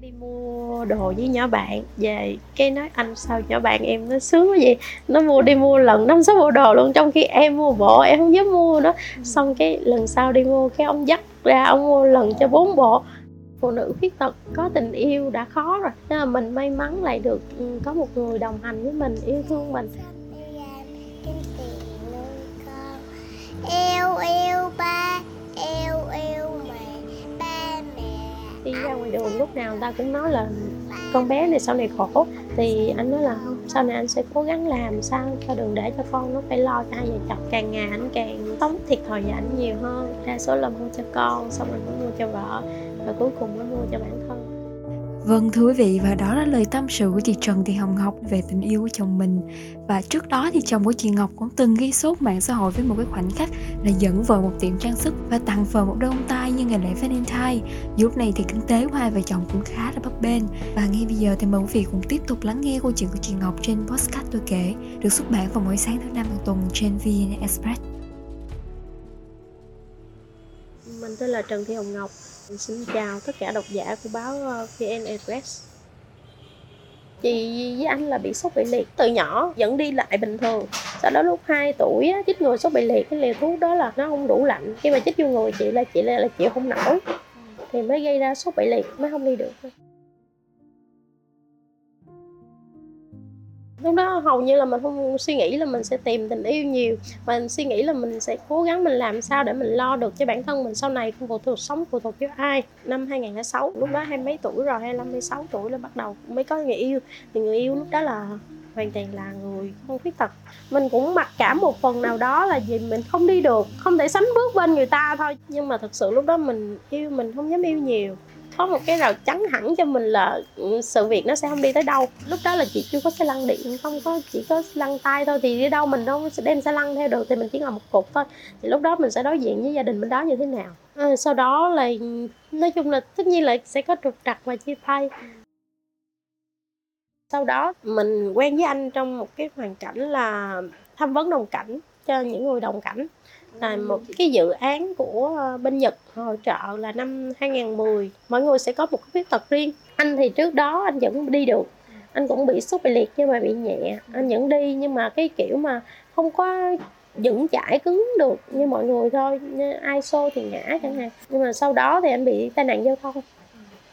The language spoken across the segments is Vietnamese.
cái đi mua đồ với nhỏ bạn về. Cái nói anh sao nhỏ bạn em nó sướng quá vậy? Nó mua đi mua lần năm sáu bộ đồ luôn trong khi em mua bộ em không dám mua nữa. Xong cái lần sau đi mua cái ông dắt ra ông mua lần cho bốn bộ. Phụ nữ khuyết tật có tình yêu đã khó rồi. Nên là mình may mắn lại được ừ, có một người đồng hành với mình yêu thương mình lúc nào người ta cũng nói là con bé này sau này khổ. Thì anh nói là không, sau này anh sẽ cố gắng làm sao cho đừng để cho con nó phải lo cho hai vợ chồng càng ngày anh càng sống thiệt thòi với anh nhiều hơn. Đa số là mua cho con, xong rồi mới mua cho vợ, và cuối cùng mới mua cho bản thân. Vâng thưa quý vị, và đó là lời tâm sự của chị Trần Thị Hồng Ngọc về tình yêu của chồng mình. Và trước đó thì chồng của chị Ngọc cũng từng ghi sốt mạng xã hội với một cái khoảnh khắc là dẫn vợ một tiệm trang sức và tặng vợ một đôi bông tai như ngày lễ Valentine. Lúc này thì kinh tế của hai vợ chồng cũng khá là bấp bênh. Và ngay bây giờ thì mời quý vị cũng tiếp tục lắng nghe câu chuyện của chị Ngọc trên podcast tôi kể, Được xuất bản vào mỗi sáng thứ năm hàng tuần trên VN Express. Mình tên là Trần Thị Hồng Ngọc xin chào tất cả độc giả của báo ờ, VN Express. Chị với anh là bị sốt bị liệt từ nhỏ vẫn đi lại bình thường. Sau đó lúc 2 tuổi á, chích ngừa sốt bị liệt cái liều thuốc đó là nó không đủ lạnh. Khi mà chích vô người chị là chị là, là chịu không nổi. Thì mới gây ra sốt bị liệt mới không đi được lúc đó hầu như là mình không suy nghĩ là mình sẽ tìm tình yêu nhiều. Mà mình suy nghĩ là mình sẽ cố gắng mình làm sao để mình lo được cho bản thân mình sau này không phụ thuộc sống phụ thuộc với ai. Năm 2006 lúc đó hai mấy tuổi rồi 25 26 tuổi là bắt đầu mới có người yêu. Thì người yêu lúc đó là hoàn toàn là người không khuyết tật. Mình cũng mặc cảm một phần nào đó là vì mình không đi được, không thể sánh bước bên người ta thôi. Nhưng mà thật sự lúc đó mình yêu, mình không dám yêu nhiều có một cái rào chắn hẳn cho mình là ừ, sự việc nó sẽ không đi tới đâu. Lúc đó là chị chưa có xe lăn điện không có chỉ có lăn tay thôi thì đi đâu mình đâu sẽ đem xe lăn theo được thì mình chỉ ngồi một cục thôi. Thì lúc đó mình sẽ đối diện với gia đình bên đó như thế nào. À, sau đó là nói chung là tất nhiên là sẽ có trục trặc và chia tay. Sau đó mình quen với anh trong một cái hoàn cảnh là tham vấn đồng cảnh cho những người đồng cảnh là một cái dự án của ờ, bên Nhật hỗ trợ là năm 2010 mọi người sẽ có một cái khuyết tật riêng. Anh thì trước đó anh vẫn đi được anh cũng bị sốt bị liệt nhưng mà bị nhẹ. Anh vẫn đi nhưng mà cái kiểu mà không có vững chãi cứng được như mọi người thôi ai xô thì ngã chẳng hạn. Nhưng mà sau đó thì anh bị tai nạn giao thông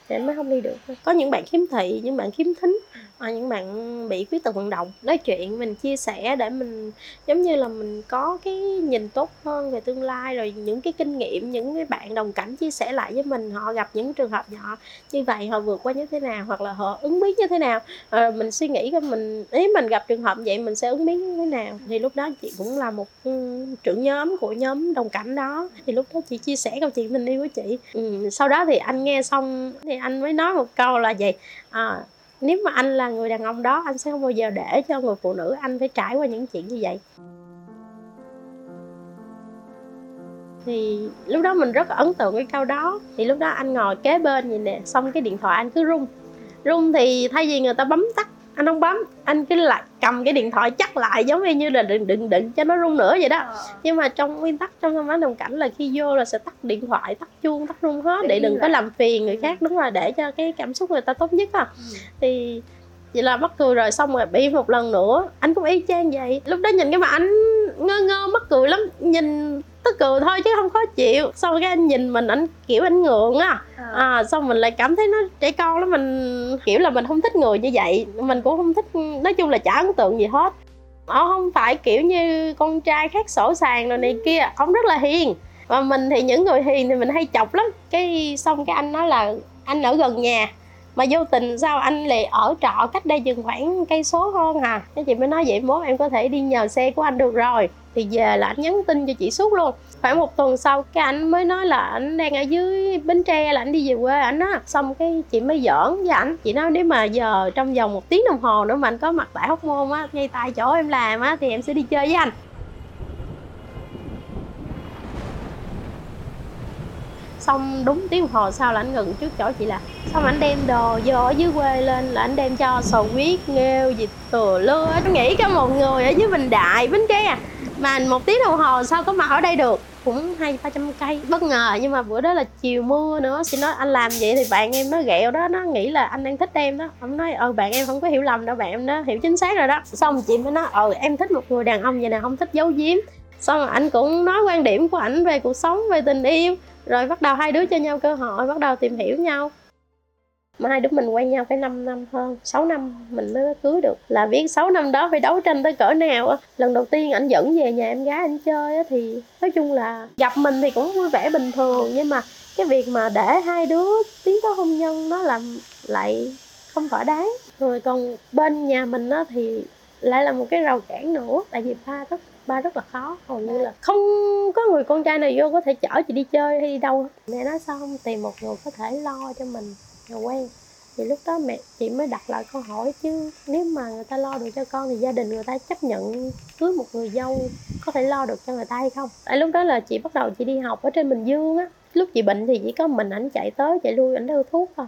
thì anh mới không đi được. Có những bạn khiếm thị những bạn khiếm thính hoặc những bạn bị khuyết tật vận động. Nói chuyện mình chia sẻ để mình giống như là mình có cái nhìn tốt hơn về tương lai rồi những cái kinh nghiệm những cái bạn đồng cảnh chia sẻ lại với mình họ gặp những trường hợp nhỏ như vậy họ vượt qua như thế nào hoặc là họ ứng biến như thế nào. À, mình suy nghĩ coi mình ý mình gặp trường hợp vậy mình sẽ ứng biến như thế nào? Thì lúc đó chị cũng là một ừ, trưởng nhóm của nhóm đồng cảnh đó. Thì lúc đó chị chia sẻ câu chuyện tình yêu của chị. Ừ, sau đó thì anh nghe xong thì anh mới nói một câu là vậy à, nếu mà anh là người đàn ông đó anh sẽ không bao giờ để cho người phụ nữ anh phải trải qua những chuyện như vậy. Thì lúc đó mình rất là ấn tượng cái câu đó. Thì lúc đó anh ngồi kế bên vậy nè xong cái điện thoại anh cứ rung. Rung thì thay vì người ta bấm tắt anh không bấm anh cứ lại cầm cái điện thoại chắc lại giống như là đừng đừng đừng cho nó rung nữa vậy đó. Ờ. nhưng mà trong nguyên tắc trong văn hóa đồng cảnh là khi vô là sẽ tắt điện thoại tắt chuông tắt rung hết để đừng có làm phiền người khác đúng rồi để cho cái cảm xúc người ta tốt nhất à thì vậy là mắc cười rồi xong rồi bị một lần nữa anh cũng y chang vậy. Lúc đó nhìn cái mà anh ngơ ngơ mắc cười lắm nhìn tức cười thôi chứ không khó chịu. Xong cái anh nhìn mình anh kiểu anh ngượng á. À. à xong mình lại cảm thấy nó trẻ con lắm mình kiểu là mình không thích người như vậy. Mình cũng không thích nói chung là chả ấn tượng gì hết. Họ không phải kiểu như con trai khác sổ sàng rồi này kia ông rất là hiền. Và mình thì những người hiền thì mình hay chọc lắm. Cái xong cái anh nói là anh ở gần nhà mà vô tình sao anh lại ở trọ cách đây chừng khoảng cây số hơn à cái chị mới nói vậy mốt em có thể đi nhờ xe của anh được rồi. Thì về là anh nhắn tin cho chị suốt luôn. Khoảng một tuần sau, cái anh mới nói là anh đang ở dưới bến tre, là anh đi về quê anh á. Xong cái chị mới giỡn với ảnh chị nói nếu mà giờ trong vòng một tiếng đồng hồ nữa mà anh có mặt tại hóc môn á, ngay tại chỗ em làm á, thì em sẽ đi chơi với anh. Xong đúng tiếng hồ sau là anh ngừng trước chỗ chị là, xong anh đem đồ vô ở dưới quê lên là anh đem cho sầu huyết, nghêu gì từa, lưa anh nghĩ có một người ở dưới bình đại, bến tre à. mà một tiếng đồng hồ sao có mặt ở đây được? Cũng hai, ba trăm cây. Bất ngờ, nhưng mà bữa đó là chiều mưa nữa chị nói anh làm vậy thì bạn em nó ghẹo đó, nó nghĩ là anh đang thích em đó. Ông nói ờ bạn em không có hiểu lầm đâu, bạn em nó hiểu chính xác rồi đó. Xong chị mới nói ờ em thích một người đàn ông vậy nè, không thích giấu giếm. Xong rồi anh cũng nói quan điểm của ảnh về cuộc sống, về tình yêu rồi bắt đầu hai đứa cho nhau cơ hội bắt đầu tìm hiểu nhau. Mà hai đứa mình quen nhau phải 5 năm hơn 6 năm mình mới cưới được. Là biết 6 năm đó phải đấu tranh tới cỡ nào á. Lần đầu tiên anh dẫn về nhà em gái anh chơi á thì nói chung là gặp mình thì cũng vui vẻ bình thường. Nhưng mà cái việc mà để hai đứa tiến tới hôn nhân nó làm lại không thỏa đáng. Rồi còn bên nhà mình á thì lại là một cái rào cản nữa. Tại vì ba tất ba rất là khó, hầu như là không có người con trai nào vô có thể chở chị đi chơi hay đi đâu mẹ nói sao không? Tìm một người có thể lo cho mình, người quen. Thì lúc đó mẹ, chị mới đặt lại câu hỏi chứ nếu mà người ta lo được cho con thì gia đình người ta chấp nhận cưới một người dâu có thể lo được cho người ta hay không? Tại lúc đó là chị bắt đầu chị đi học ở trên bình dương á. Lúc chị bệnh thì chỉ có mình ảnh chạy tới chạy lui, ảnh đưa thuốc thôi.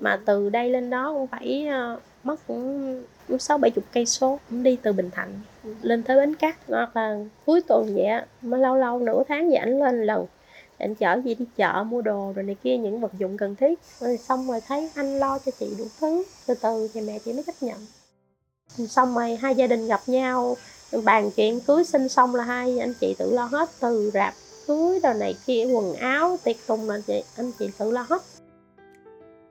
Mà từ đây lên đó cũng phải ờ, mất cũng sáu bảy chục cây số, cũng đi từ bình thạnh lên tới bến cát. Hoặc là cuối tuần vậy á mới lâu lâu nửa tháng vậy ảnh lên lần. Anh chở gì đi chợ, mua đồ rồi này kia, những vật dụng cần thiết. Rồi xong rồi thấy anh lo cho chị đủ thứ. Từ từ thì mẹ chị mới chấp nhận. Xong rồi hai gia đình gặp nhau, bàn chuyện cưới sinh xong là hai anh chị tự lo hết, từ rạp cưới đồ này kia, quần áo tiệc tùng là chị, anh chị tự lo hết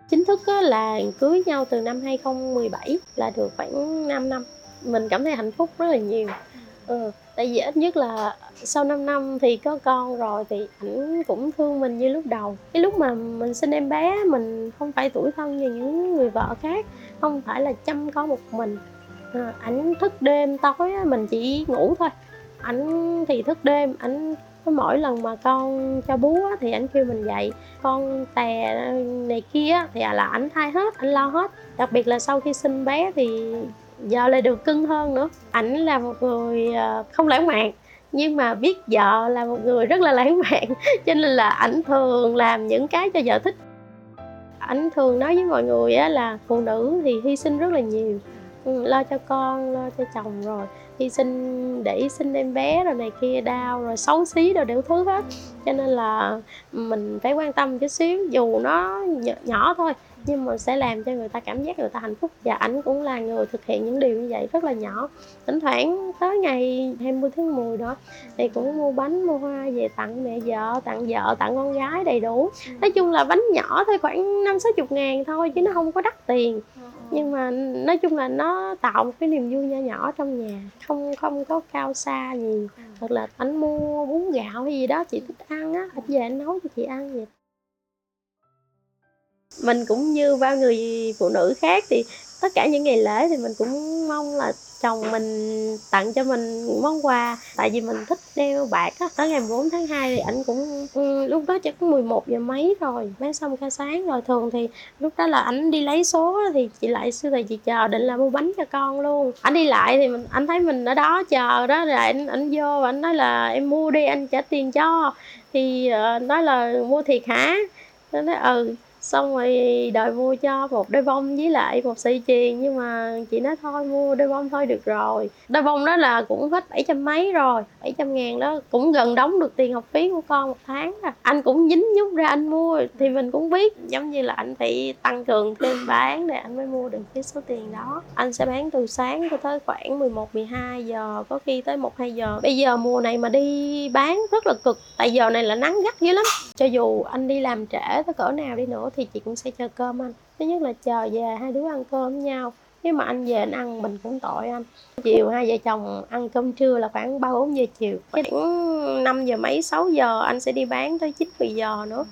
chính thức là cưới nhau từ năm 2017 là được khoảng 5 năm. Mình cảm thấy hạnh phúc rất là nhiều. Ừ tại vì ít nhất là sau 5 năm thì có con rồi thì ảnh cũng thương mình như lúc đầu. Cái lúc mà mình sinh em bé mình không phải tuổi thân như những người vợ khác không phải là chăm con một mình. À, ảnh thức đêm tối mình chỉ ngủ thôi. Ảnh thì thức đêm ảnh mỗi lần mà con cho bú thì ảnh kêu mình dậy con tè này kia thì à là ảnh thay hết anh lo hết. Đặc biệt là sau khi sinh bé thì giờ lại được cưng hơn nữa. Ảnh là một người ờ, không lãng mạn, nhưng mà biết vợ là một người rất là lãng mạn, cho nên là ảnh thường làm những cái cho vợ thích. Ảnh thường nói với mọi người á là phụ nữ thì hy sinh rất là nhiều ừ, lo cho con, lo cho chồng rồi hy sinh để sinh em bé rồi này kia đau rồi xấu xí rồi đều thứ hết. Cho nên là mình phải quan tâm chút xíu dù nó nhỏ, nhỏ thôi nhưng mà sẽ làm cho người ta cảm giác người ta hạnh phúc. Và ảnh cũng là người thực hiện những điều như vậy rất là nhỏ. Thỉnh thoảng tới ngày 20 tháng 10 đó thì cũng mua bánh mua hoa về tặng mẹ vợ tặng vợ tặng con gái đầy đủ. Nói chung là bánh nhỏ thôi khoảng năm sáu chục ngàn thôi chứ nó không có đắt tiền. Nhưng mà nói chung là nó tạo một cái niềm vui nhỏ nhỏ trong nhà. Không không có cao xa gì. Hoặc là anh mua bún gạo hay gì đó chị thích ăn á anh về anh nấu cho chị ăn vậy mình cũng như bao người phụ nữ khác thì tất cả những ngày lễ thì mình cũng mong là chồng mình tặng cho mình món quà. Tại vì mình thích đeo bạc á. Tới ngày 4 tháng 2 thì ảnh cũng ừ, lúc đó chắc 11 giờ mấy rồi bán xong ca sáng. Rồi thường thì lúc đó là ảnh đi lấy số thì chị lại siêu thị chị chờ định là mua bánh cho con luôn. Ảnh đi lại thì mình anh thấy mình ở đó chờ đó rồi anh anh vô và anh nói là em mua đi anh trả tiền cho. Thì uh, nói là mua thiệt hả? Nó nói ừ xong rồi đòi mua cho một đôi bông với lại một sợi chuyền nhưng mà chị nói thôi mua đôi bông thôi được rồi. Đôi bông đó là cũng hết bảy trăm mấy rồi bảy trăm ngàn đó cũng gần đóng được tiền học phí của con một tháng rồi anh cũng dính nhút ra anh mua thì mình cũng biết giống như là anh phải tăng cường thêm bán để anh mới mua được cái số tiền đó. Anh sẽ bán từ sáng cho tới khoảng 11, 12 giờ có khi tới 1, 2 giờ. Bây giờ mùa này mà đi bán rất là cực tại giờ này là nắng gắt dữ lắm. Cho dù anh đi làm trễ tới cỡ nào đi nữa thì chị cũng sẽ chờ cơm anh. Thứ nhất là chờ về hai đứa ăn cơm với nhau. Nếu mà anh về anh ăn, mình cũng tội anh. Chiều hai vợ chồng ăn cơm trưa là khoảng ba bốn giờ chiều. Khoảng năm giờ mấy 6 giờ anh sẽ đi bán tới chín, mười giờ nữa.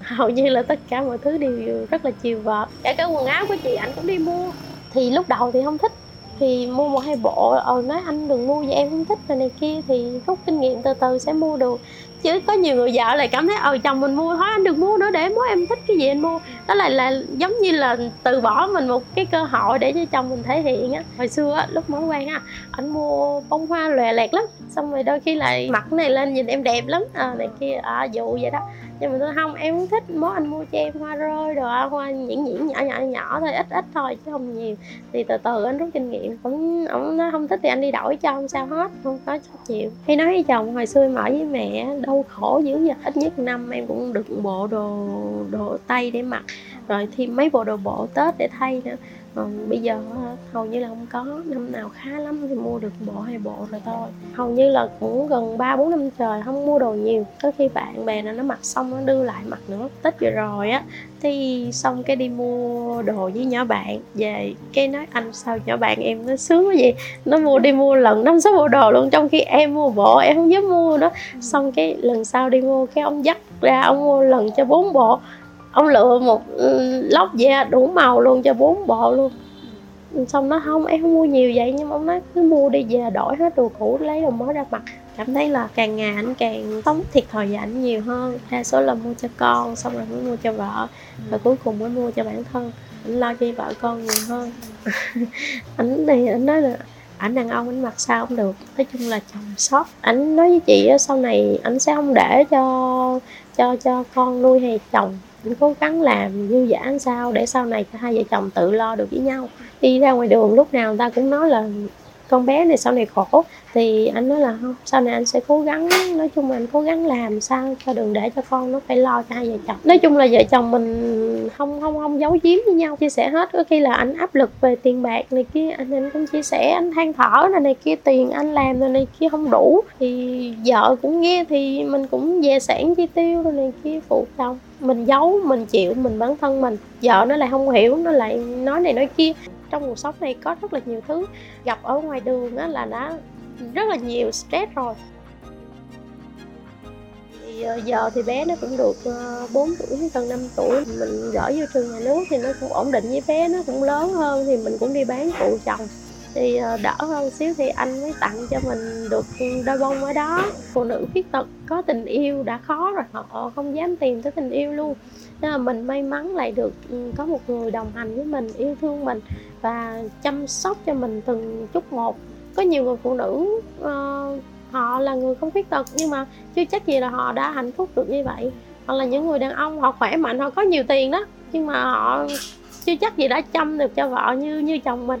Hầu như là tất cả mọi thứ đều rất là chiều vợ cả cái quần áo của chị, anh cũng đi mua. Thì lúc đầu thì không thích thì mua một hai bộ ờ nói anh đừng mua vậy em không thích rồi này kia thì rút kinh nghiệm từ từ sẽ mua được. Chứ có nhiều người vợ lại cảm thấy ờ chồng mình mua thôi anh đừng mua nữa để mối em thích cái gì anh mua. Đó là là giống như là từ bỏ mình một cái cơ hội để cho chồng mình thể hiện á. Hồi xưa á lúc mới quen á anh mua bông hoa lòe lẹt lắm xong rồi đôi khi lại mặc này lên nhìn em đẹp lắm à, này kia à dụ vậy đó nhưng mà tôi không, em không thích bố anh mua cho em hoa rơi đồ hoa nhuyễn nhuyễn nhỏ nhỏ nhỏ thôi, ít ít thôi chứ không nhiều. Thì từ từ anh rút kinh nghiệm, cũng, ông nó không thích thì anh đi đổi cho không sao hết, không có chịu hay nói với chồng, hồi xưa em ở với mẹ, đau khổ dữ vậy. Ít nhất năm em cũng được bộ đồ đồ tay để mặc, rồi thêm mấy bộ đồ bộ tết để thay nữa còn bây giờ hầu như là không có năm nào khá lắm thì mua được bộ hai bộ rồi thôi. Hầu như là cũng gần ba bốn năm trời không mua đồ nhiều. Có khi bạn bè nó mặc xong nó đưa lại mặc nữa. Tết vừa rồi á thì xong cái đi mua đồ với nhỏ bạn. Về cái nói anh sao nhỏ bạn em nó sướng quá vậy? Nó mua đi mua lần năm sáu bộ đồ luôn trong khi em mua bộ em không dám mua nữa. Xong cái lần sau đi mua cái ông dắt ra ông mua lần cho bốn bộ ông lựa một ừ, lóc da đủ màu luôn cho bốn bộ luôn. Xong nó không, em không mua nhiều vậy nhưng mà ông nói cứ mua đi về đổi hết đồ cũ, lấy đồ mới ra mặc. Cảm thấy là càng ngày anh càng sống thiệt thòi và anh nhiều hơn. Đa số là mua cho con, xong rồi mới mua cho vợ. Và cuối cùng mới mua cho bản thân. Anh lo cho vợ con nhiều hơn. Anh thì anh nói là ảnh đàn ông anh mặc sao cũng được. Nói chung là chồng sót. Ảnh nói với chị sau này ảnh sẽ không để cho cho cho con nuôi hay chồng cũng cố gắng làm vui vẻ sao để sau này cả hai vợ chồng tự lo được với nhau. Đi ra ngoài đường lúc nào người ta cũng nói là con bé này sau này khổ, thì anh nói là không, sau này anh sẽ cố gắng, nói chung là anh cố gắng làm sao cho đừng để cho con nó phải lo cho hai vợ chồng. Nói chung là vợ chồng mình không không không giấu giếm với nhau, chia sẻ hết. Có khi là anh áp lực về tiền bạc này kia, anh anh cũng chia sẻ, anh than thở này này kia, tiền anh làm rồi này kia không đủ, thì vợ cũng nghe thì mình cũng về sản chi tiêu rồi này kia, phụ chồng. Mình giấu, mình chịu, mình bản thân mình. Vợ nó lại không hiểu, nó lại nói này nói kia trong cuộc sống này có rất là nhiều thứ gặp ở ngoài đường á, là đã rất là nhiều stress rồi. Thì ờ, giờ thì bé nó cũng được ờ, 4 tuổi, gần 5 tuổi. Mình gửi vô trường nhà nước thì nó cũng ổn định với bé, nó cũng lớn hơn thì mình cũng đi bán phụ chồng. Thì ờ, đỡ hơn xíu thì anh mới tặng cho mình được đôi bông ở đó. Phụ nữ khuyết tật có tình yêu đã khó rồi, họ không dám tìm tới tình yêu luôn nên là mình may mắn lại được ừ, có một người đồng hành với mình yêu thương mình và chăm sóc cho mình từng chút một. Có nhiều người phụ nữ uh, họ là người không khuyết tật nhưng mà chưa chắc gì là họ đã hạnh phúc được như vậy. Hoặc là những người đàn ông họ khỏe mạnh họ có nhiều tiền đó nhưng mà họ chưa chắc gì đã chăm được cho vợ như như chồng mình.